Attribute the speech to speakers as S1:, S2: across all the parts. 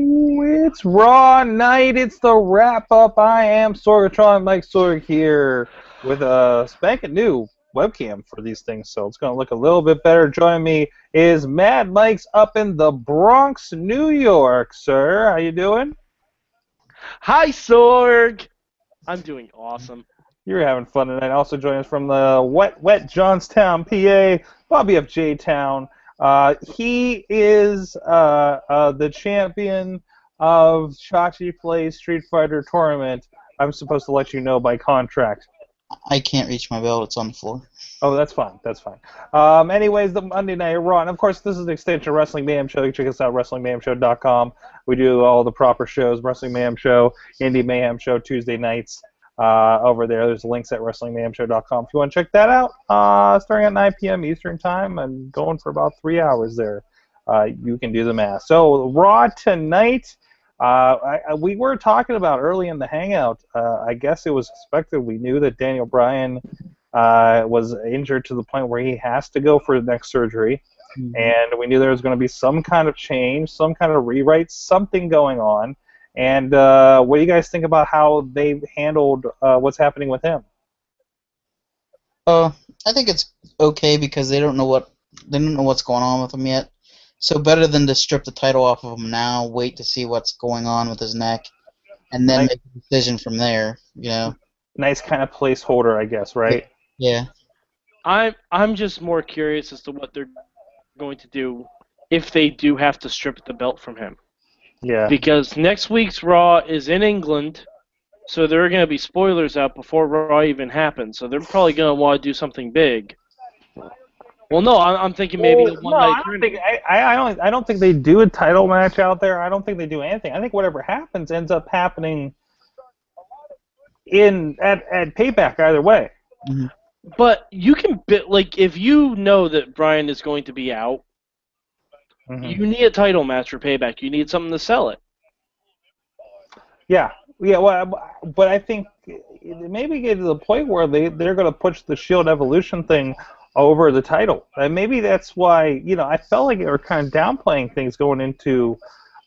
S1: It's Raw night. It's the wrap up. I am Sorgatron Mike Sorg here with a spanking new webcam for these things, so it's going to look a little bit better. Joining me is Mad Mike's up in the Bronx, New York. Sir, how you doing?
S2: Hi, Sorg. I'm doing awesome.
S1: You're having fun tonight. Also joining us from the wet, wet Johnstown, PA, Bobby of J Town. Uh, he is uh, uh, the champion of Chachi Play Street Fighter Tournament. I'm supposed to let you know by contract.
S3: I can't reach my belt. It's on the floor.
S1: Oh, that's fine. That's fine. Um, anyways, the Monday Night Raw, and of course, this is an extension of Wrestling Mayhem Show. You can check us out, WrestlingMayhemShow.com. We do all the proper shows, Wrestling Mayhem Show, Indie Mayhem Show, Tuesday nights. Uh, over there, there's links at WrestlingMayhemShow.com if you want to check that out. Uh, starting at 9 p.m. Eastern Time and going for about three hours there. Uh, you can do the math. So Raw tonight. Uh, I, I, we were talking about early in the hangout. Uh, I guess it was expected. We knew that Daniel Bryan uh, was injured to the point where he has to go for the next surgery, mm-hmm. and we knew there was going to be some kind of change, some kind of rewrite, something going on. And uh, what do you guys think about how they handled uh, what's happening with him?
S3: Uh, I think it's okay because they don't know what they don't know what's going on with him yet. So better than to strip the title off of him now, wait to see what's going on with his neck, and then nice. make a decision from there. You know.
S1: Nice kind of placeholder, I guess, right?
S3: Yeah.
S2: I'm I'm just more curious as to what they're going to do if they do have to strip the belt from him.
S1: Yeah.
S2: Because next week's Raw is in England, so there are going to be spoilers out before Raw even happens. So they're probably going to want to do something big. Well, no, I'm, I'm thinking maybe well, one
S1: no,
S2: night.
S1: I don't think I, I don't I don't think they do a title match out there. I don't think they do anything. I think whatever happens ends up happening in at at payback either way.
S3: Mm-hmm.
S2: But you can bit like if you know that Bryan is going to be out, mm-hmm. you need a title match for payback. You need something to sell it.
S1: Yeah, yeah. Well, but I think maybe get to the point where they they're going to push the Shield Evolution thing over the title. And maybe that's why, you know, I felt like they were kind of downplaying things going into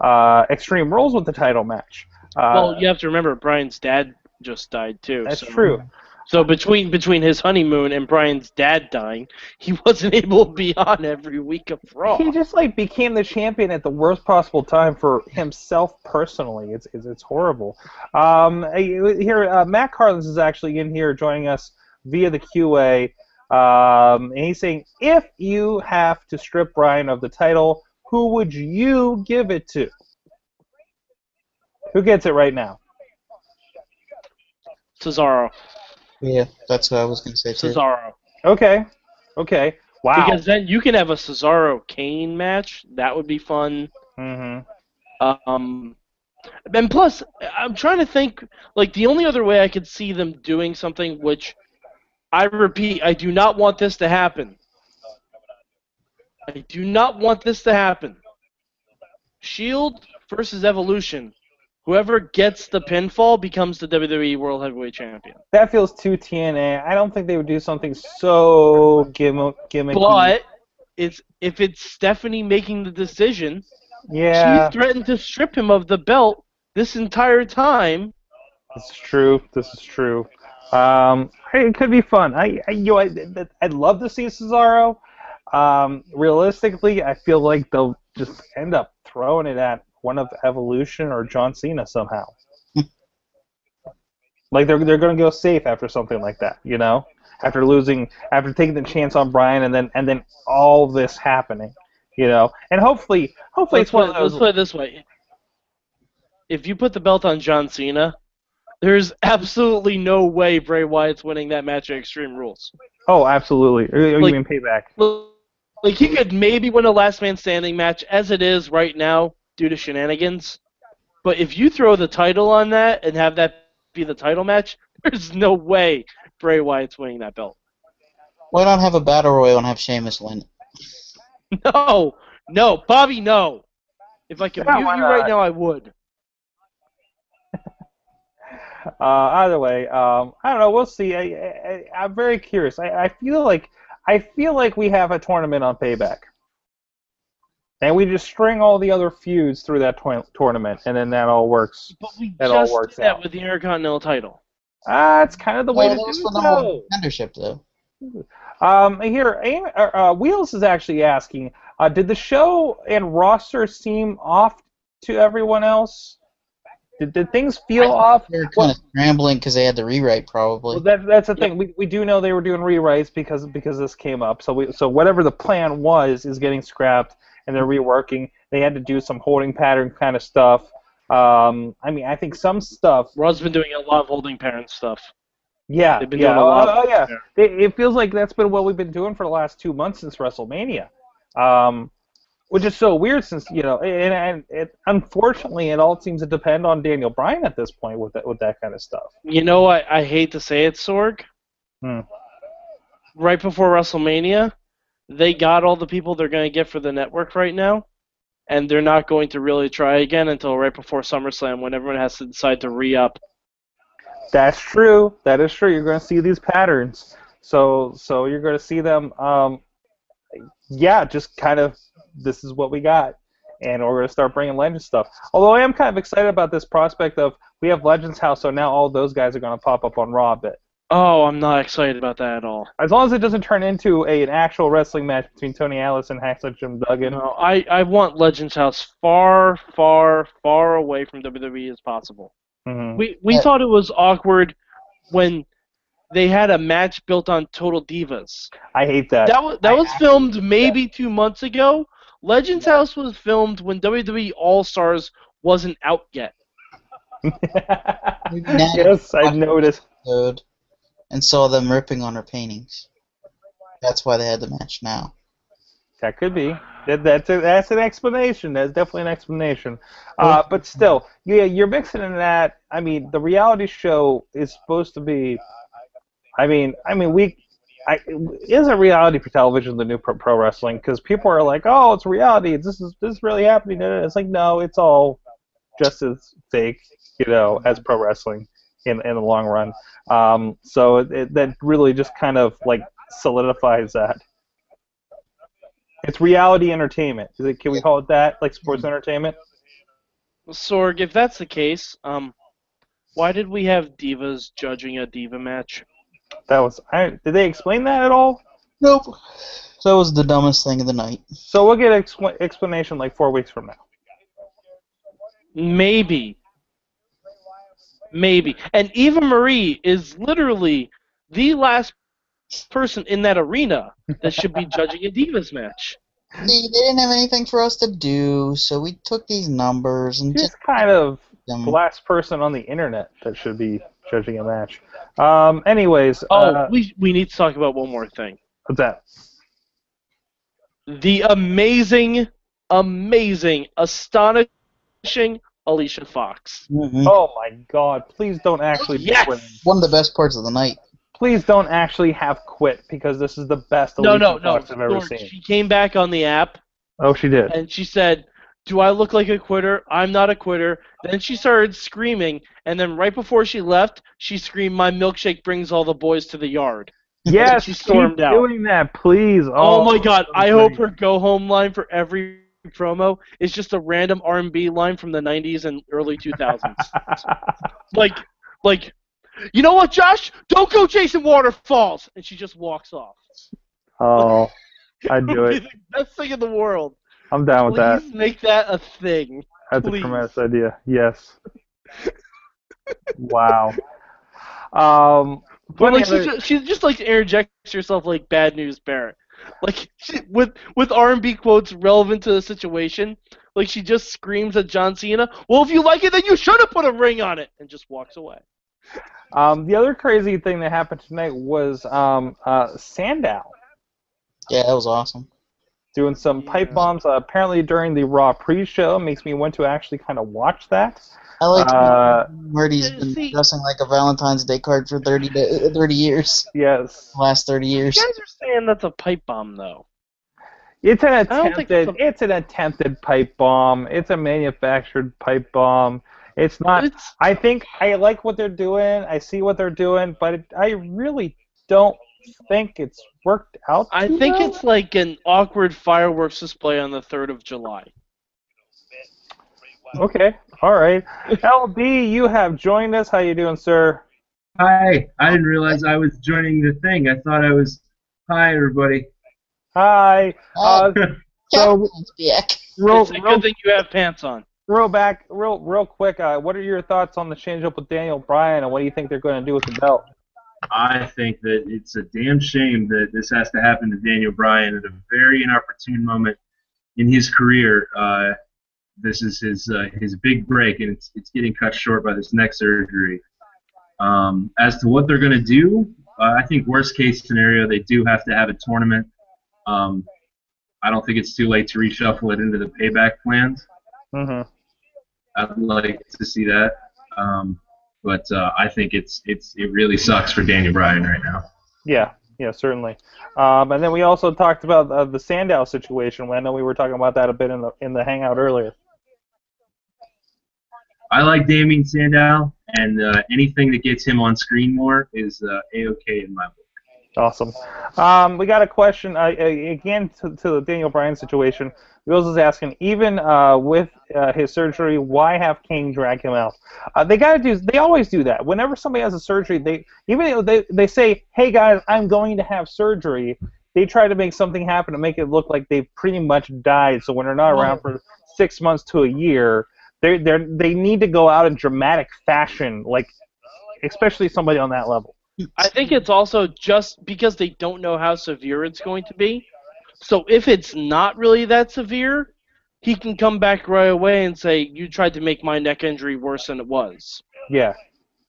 S1: uh, Extreme Rules with the title match. Uh,
S2: well, you have to remember Bryan's dad just died too.
S1: That's
S2: so.
S1: true.
S2: So between between his honeymoon and Bryan's dad dying, he wasn't able to be on every week of Raw.
S1: He just like became the champion at the worst possible time for himself personally. It's it's, it's horrible. Um, here, uh, Matt Carlins is actually in here joining us via the QA. Um, and he's saying, if you have to strip Bryan of the title, who would you give it to? Who gets it right now?
S2: Cesaro.
S3: Yeah, that's what I was going to say too.
S2: Cesaro.
S1: Okay. Okay. Wow.
S2: Because then you can have a Cesaro Kane match. That would be fun.
S1: Mm-hmm.
S2: Um, and plus, I'm trying to think. Like the only other way I could see them doing something, which I repeat, I do not want this to happen. I do not want this to happen. Shield versus Evolution. Whoever gets the pinfall becomes the WWE World Heavyweight Champion.
S1: That feels too TNA. I don't think they would do something so gimmick gimmicky.
S2: But it's if it's Stephanie making the decision,
S1: yeah,
S2: she threatened to strip him of the belt this entire time.
S1: This is true. This is true. Um, it could be fun. I, I you know, I, I'd love to see Cesaro. Um, realistically, I feel like they'll just end up throwing it at one of Evolution or John Cena somehow. like they're they're gonna go safe after something like that, you know, after losing, after taking the chance on Bryan, and then and then all this happening, you know, and hopefully hopefully
S2: let's
S1: it's one
S2: put,
S1: of those.
S2: Let's put it this way: if you put the belt on John Cena, there's absolutely no way Bray Wyatt's winning that match at Extreme Rules.
S1: Oh, absolutely. You
S2: like,
S1: mean payback?
S2: Like he could maybe win a last man standing match as it is right now due to shenanigans. But if you throw the title on that and have that be the title match, there's no way Bray Wyatt's winning that belt.
S3: Why not have a battle royal and have Sheamus win?
S2: No, no, Bobby, no. If I could yeah, mute you right now, I would.
S1: Uh, either way, um, I don't know. We'll see. I, am very curious. I, I, feel like I feel like we have a tournament on Payback. And we just string all the other feuds through that tour- tournament, and then that all works.
S2: But we
S1: That all
S2: just
S1: works
S2: did that
S1: out.
S2: with the Intercontinental title.
S1: Ah, it's kind of the way to
S3: that was
S1: do
S3: for
S1: it.
S3: the whole
S1: though.
S3: contendership, though.
S1: Um, here, Aim, uh, uh, Wheels is actually asking, uh, did the show and roster seem off to everyone else? Did, did things feel off?
S3: They were kind
S1: Well-
S3: of scrambling because they had to rewrite, probably.
S1: Well, that, that's the thing. We, we do know they were doing rewrites because because this came up. So we so whatever the plan was is getting scrapped, and they're reworking. They had to do some holding pattern kind of stuff. Um, I mean, I think some stuff.
S2: Raw's been doing a lot of holding parent stuff.
S1: Yeah,
S2: They've been
S1: yeah.
S2: doing a lot
S1: Oh,
S2: of
S1: oh, yeah. It, it feels like that's been what we've been doing for the last two months since WrestleMania, um, which is so weird. Since you know, and, and it, unfortunately, it all seems to depend on Daniel Bryan at this point with that with that kind of stuff.
S2: You know, I, I hate to say it, Sorg.
S1: Hmm.
S2: Right before WrestleMania, they got all the people they're going to get for the network right now, and they're not going to really try again until right before SummerSlam when everyone has to decide to re up.
S1: That's true. That is true. You're going to see these patterns. So so you're going to see them. Um, yeah, just kind of. This is what we got, and we're going to start bringing Legends stuff. Although I am kind of excited about this prospect of we have Legends House, so now all those guys are going to pop up on Raw a bit.
S2: Oh, I'm not excited about that at all.
S1: As long as it doesn't turn into a, an actual wrestling match between Tony Atlas and Hacksaw Jim Duggan.
S2: No, I, I want Legends House far, far, far away from WWE as possible.
S1: Mhm.
S2: We we
S3: Yeah.
S2: thought it was awkward when they had a match built on Total Divas.
S1: I hate that.
S2: That was that
S1: I
S2: was filmed maybe two months ago. Legends House was filmed when WWE All Stars wasn't out yet.
S1: yes, I noticed.
S3: episode and saw them ripping on her paintings. That's why they had the match now.
S1: That could be. That, that's a, that's an explanation. That's definitely an explanation. Uh, but still, yeah, you're mixing in that. I mean, the reality show is supposed to be. I mean, I mean, we. I, is a reality for television the new pro, pro wrestling? Because people are like, "Oh, it's reality. This is this is really happening." And it's like, no, it's all just as fake, you know, as pro wrestling in in the long run. Um, so it, it, that really just kind of like solidifies that. It's reality entertainment. Is it? Can we call it that? Like sports entertainment?
S2: Sorg, if that's the case, um, why did we have divas judging a diva match?
S1: That was. I, did they explain that at all?
S3: Nope. That was the dumbest thing of the night.
S1: So we'll get expl- explanation like four weeks from now.
S2: Maybe. Maybe. And Eva Marie is literally the last person in that arena that should be judging a divas match.
S3: See, they didn't have anything for us to do, so we took these numbers and
S1: She's
S3: just
S1: kind of
S3: them.
S1: the last person on the internet that should be judging a match. Um. Anyways.
S2: Oh,
S1: uh,
S2: we we need to talk about one more thing.
S1: what's that?
S2: The amazing, amazing, astonishing Alicia Fox.
S3: Mhm.
S1: Oh my God! Please don't actually be
S2: Yes!
S1: quitting.
S3: One of the best parts of the night.
S1: Please don't actually have quit because this is the best
S2: No,
S1: Alicia
S2: no, no.
S1: Fox I've ever
S2: Sorg,
S1: seen.
S2: She came back on the app
S1: Oh, she did.
S2: and she said, "Do I look like a quitter? I'm not a quitter." Then she started screaming, and then right before she left, she screamed, "My milkshake brings all the boys to the yard."
S1: Yes,
S2: she stormed
S1: keep
S2: out.
S1: doing that, please.
S2: Oh, my God! I hope her go home line for every promo is just a random R&B line from the '90s and early 2000s. like, like, you know what, Josh? Don't go chasing waterfalls. And she just walks off.
S1: oh, I'd do
S2: the best thing in the world.
S1: I'm down with that.
S2: Please make that a thing.
S1: That's
S2: please.
S1: a tremendous idea. Yes. wow. Um,
S2: But like
S1: other-
S2: she, she just like interjects herself like bad news Barrett. Like she, with with R and B quotes relevant to the situation. Like she just screams at John Cena. Well, if you like it, then you should have put a ring on it, and just walks away.
S1: um, the other crazy thing that happened tonight was um, uh, Sandow
S3: Yeah, that was awesome.
S1: doing some pipe bombs. Uh, apparently during the Raw pre-show, makes me want to actually kind of watch that.
S3: I like
S1: Uh,
S3: Marty's
S2: Yeah,
S3: been
S2: see-
S3: dressing like a Valentine's Day card for 30, da- uh, 30 years.
S1: Yes,
S3: Last 30 years.
S2: You guys are saying that's a pipe bomb, though.
S1: it's an attempted.
S2: that's a-
S1: It's an attempted pipe bomb. It's a manufactured pipe bomb. It's not.
S2: It's
S1: I think I like what they're doing. I see what they're doing, but it, I really don't think it's worked out.
S2: I think
S1: well.
S2: it's like an awkward fireworks display on the 3rd of July.
S1: Okay. All right. LB, you have joined us. How you doing, sir?
S4: Hi, I didn't realize I was joining the thing. I thought I was. Hi, everybody.
S1: Hi. Uh,
S3: Oh,
S1: so real,
S2: it's a
S1: real,
S2: good thing you have pants on.
S1: real back, real, real quick. Uh, what are your thoughts on the change up with Daniel Bryan, and what do you think they're going to do with the belt?
S4: I think that it's a damn shame that this has to happen to Daniel Bryan at a very inopportune moment in his career. Uh, this is his uh, his big break, and it's it's getting cut short by this neck surgery. Um, as to what they're going to do, uh, I think worst case scenario they do have to have a tournament. Um, I don't think it's too late to reshuffle it into the payback plans.
S1: Mm-hmm.
S4: I'd like to see that. Um, but uh, I think it's it's it really sucks for Daniel Bryan right now.
S1: Yeah, yeah, certainly. Um, and then we also talked about uh, the Sandow situation. I know we were talking about that a bit in the in the hangout earlier.
S4: I like Damien Sandow, and uh, anything that gets him on screen more is uh, a okay in my book.
S1: Awesome. Um, we got a question uh, again to, to the Daniel Bryan situation. Wills is asking, even uh, with uh, his surgery, why have Kane drag him out? Uh, they got to do. They always do that. Whenever somebody has a surgery, they even they they say, "Hey guys, I'm going to have surgery." They try to make something happen to make it look like they've pretty much died. So when they're not around for six months to a year, they they they need to go out in dramatic fashion, like especially somebody on that level.
S2: I think it's also just because they don't know how severe it's going to be. So if it's not really that severe, he can come back right away and say, "You tried to make my neck injury worse than it was."
S1: Yeah,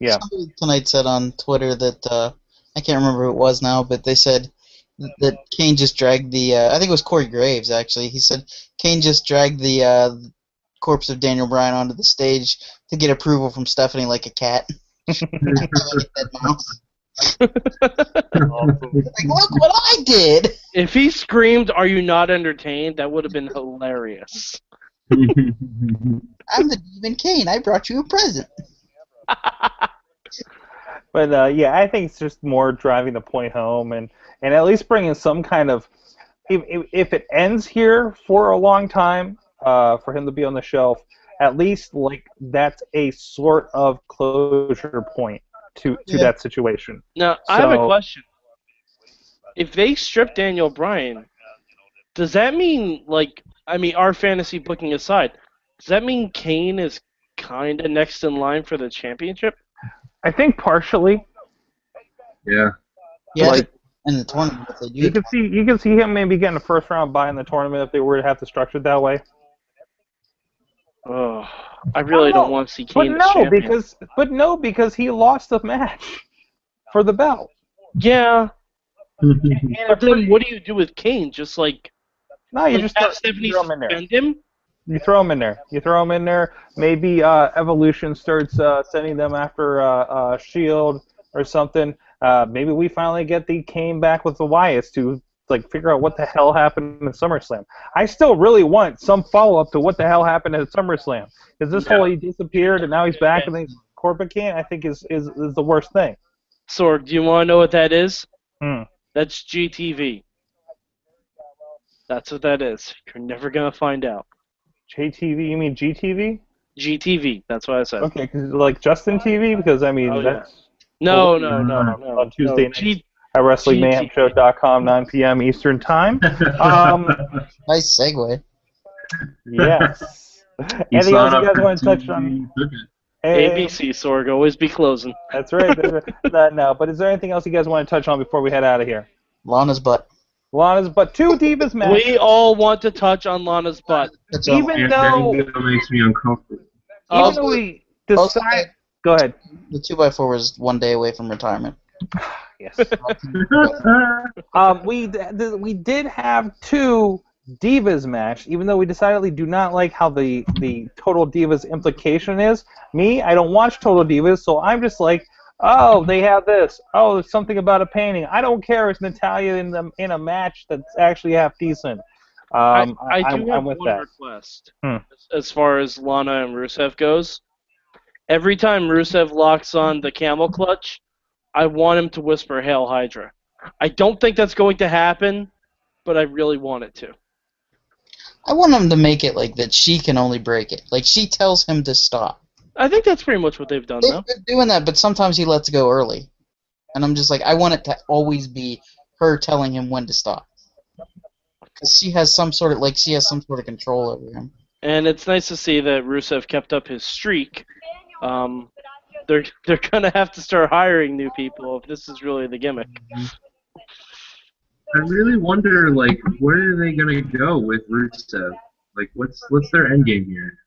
S1: yeah.
S3: Somebody tonight said on Twitter that uh, I can't remember who it was now, but they said that Kane just dragged the. Uh, I think it was Corey Graves actually. He said Kane just dragged the uh, corpse of Daniel Bryan onto the stage to get approval from Stephanie like a cat. Like, look what I did!
S2: If he screamed, "Are you not entertained?" That would have been hilarious.
S3: I'm the demon Kane. I brought you a present.
S1: But uh, yeah, I think it's just more driving the point home and, and at least bringing some kind of if, if, if it ends here for a long time uh, for him to be on the shelf, at least like that's a sort of closure point to, to
S3: Yeah.
S1: that situation.
S2: Now, I have a question. If they strip Daniel Bryan, does that mean like I mean, our fantasy booking aside, does that mean Kane is kind of next in line for the championship?
S1: I think partially
S4: yeah.
S3: Yeah,
S1: Like-
S3: in the tournament if they do.
S1: you can see you can see him maybe getting a first round bye in the tournament if they were to have to structure it that way.
S2: Oh, I really
S1: No,
S2: don't want to see Kane as
S1: no,
S2: champion.
S1: because but no, because he lost the match for the belt.
S2: yeah,
S1: And
S2: but then what do you do with Kane? Just like,
S1: no, you just
S2: have
S1: throw,
S2: Stephanie
S1: throw him in there.
S2: him?
S1: You throw them in there. You throw them in there. Maybe uh, Evolution starts uh, sending them after uh, uh, Shield or something. Uh, maybe we finally get the Kane back with the Wyatts to like figure out what the hell happened in SummerSlam. I still really want some follow up to what the hell happened at SummerSlam. Because this
S4: Yeah.
S1: whole he disappeared and now he's back and then Corporate Kane, I think is, is is the worst thing.
S2: Sorg, do you want to know what that is?
S1: Hmm.
S2: That's GTV. That's what that is. You're never gonna find out.
S1: JTV, you mean GTV?
S2: GTV. That's what I said.
S1: Okay, like Justin TV because I mean
S2: Oh, yeah.
S1: that's
S2: No,
S1: Oh,
S2: no, no,
S1: on. Tuesday
S2: no.
S1: night.
S2: G-
S1: at WrestlingMayhemShow.com, 9 p.m. Eastern Time. Um,
S3: Nice segue.
S1: Yes. Anything else you guys want to touch on? Hey,
S2: ABC Sorg always be closing.
S1: That's right. That's right. no, no, but is there anything else you guys want to touch on before we head out of here?
S3: Lana's butt.
S1: Lana's but two divas match.
S2: We all want to touch on Lana's butt.
S3: That's all.
S1: Even
S4: Yeah,
S1: though-
S4: that makes me uncomfortable.
S1: Even
S3: Also-
S1: though we
S3: Also,
S1: decide. Go ahead.
S3: the two x four was one day away from retirement.
S1: Yes. Um, we th- we did have two divas match, even though we decidedly do not like how the the total divas implication is. Me, I don't watch total divas, so I'm just like, oh, they have this. Oh, there's something about a painting. I don't care. It's Natalya in the in a match that's actually half decent. Um,
S2: I, I do
S1: I'm,
S2: have one
S1: that.
S2: request
S1: Hmm.
S2: as far as Lana and Rusev goes. Every time Rusev locks on the camel clutch, I want him to whisper "Hail Hydra." I don't think that's going to happen, but I really want it to.
S3: I want him to make it like that. She can only break it. Like she tells him to stop.
S2: I think that's pretty much what they've done
S3: They've
S2: now.
S3: been doing that, but sometimes he lets go early, and I'm just like, I want it to always be her telling him when to stop. Because she has some sort of like she has some sort of control over him.
S2: And it's nice to see that Rusev kept up his streak. Um, they're they're gonna have to start hiring new people if this is really the gimmick.
S4: I really wonder, like, where are they gonna go with Rusev? Like, what's what's their end game here?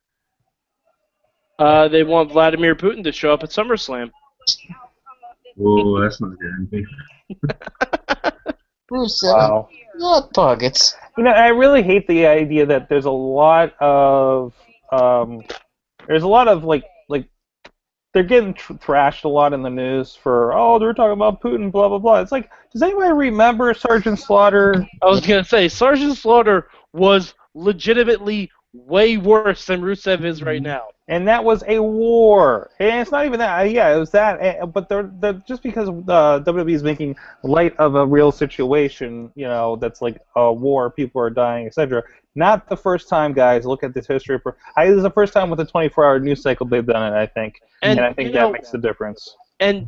S2: Uh, they want Vladimir Putin to show up at SummerSlam.
S4: Whoa, that's not good. end game.
S3: Bruce,
S1: Wow.
S3: not targets.
S1: You know, I really hate the idea that there's a lot of um, there's a lot of like like they're getting tr- thrashed a lot in the news for oh they're talking about Putin blah blah blah. It's like does anybody remember Sergeant Slaughter?
S2: I was gonna say Sergeant Slaughter was legitimately way worse than Rusev is right now.
S1: And that was a war. And it's not even that. uh, Yeah, it was that. eh, But they're, they're just because uh, WWE is making light of a real situation, you know, that's like a war, people are dying, etc. Not the first time, guys. Look at this history. For, I, this is the first time with a 24-hour news cycle they've done it. I think, and,
S2: And,
S1: I think that
S2: know,
S1: makes the difference.
S2: and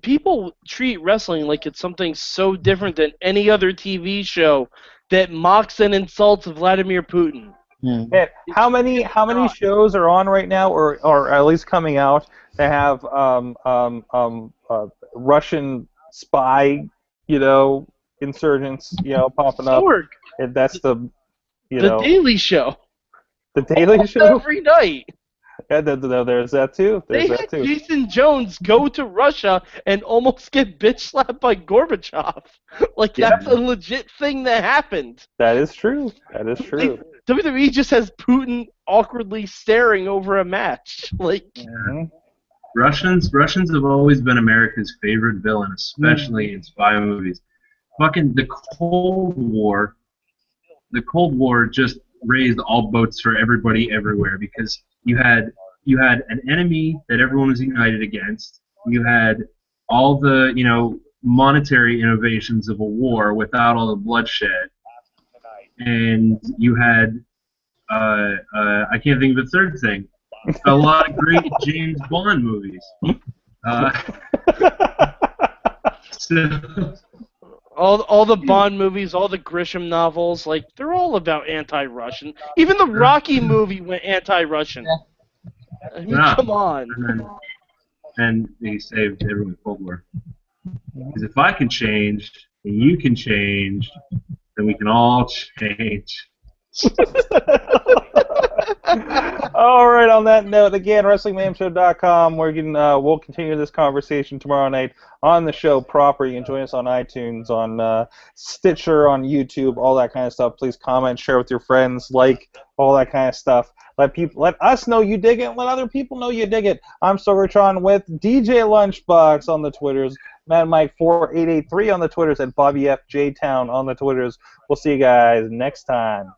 S2: people treat wrestling like it's something so different than any other TV show that mocks and insults Vladimir Putin.
S3: Hmm.
S1: Man, how many how many shows are on right now, or or at least coming out that have um um um uh, Russian spy, you know, insurgents, you know, popping up.
S2: Sorg,
S1: And that's the, you
S2: the
S1: know,
S2: Daily Show,
S1: the Daily Show.
S2: every night.
S1: Yeah, th- th- there's that too. There's
S2: They
S1: that
S2: had
S1: too.
S2: Jason Jones go to Russia and almost get bitch slapped by Gorbachev. Like
S1: Yeah.
S2: that's a legit thing that happened.
S1: That is true. That is true.
S2: WWE just has Putin awkwardly staring over a match. Like
S1: Mhm.
S4: Russians Russians have always been America's favorite villain, especially in spy movies. Fucking the Cold War. The Cold War just raised all boats for everybody everywhere because you had you had an enemy that everyone was united against. You had all the you know monetary innovations of a war without all the bloodshed, and you had uh, uh, I can't think of a third thing a lot of great James Bond movies. Uh, so,
S2: all all the hmm. Bond movies, all the Grisham novels, like they're all about anti-Russian. Even the hmm. Rocky movie went anti-Russian. I mean,
S4: Yeah.
S2: come on.
S4: and then and he saved everyone Cold War. Because if I can change and you can change, then we can all change.
S1: All right. On that note, again, WrestlingMayhemShow.com. We're getting, uh, we'll continue this conversation tomorrow night on the show proper. You can join us on iTunes, on uh, Stitcher, on YouTube, all that kind of stuff. Please comment, share with your friends, like all that kind of stuff. Let people, let us know you dig it. Let other people know you dig it. I'm Sorgatron with DJ Lunchbox on the Twitters, Mad Mike 4883 on the Twitters, and Bobby F J Town on the Twitters. We'll see you guys next time.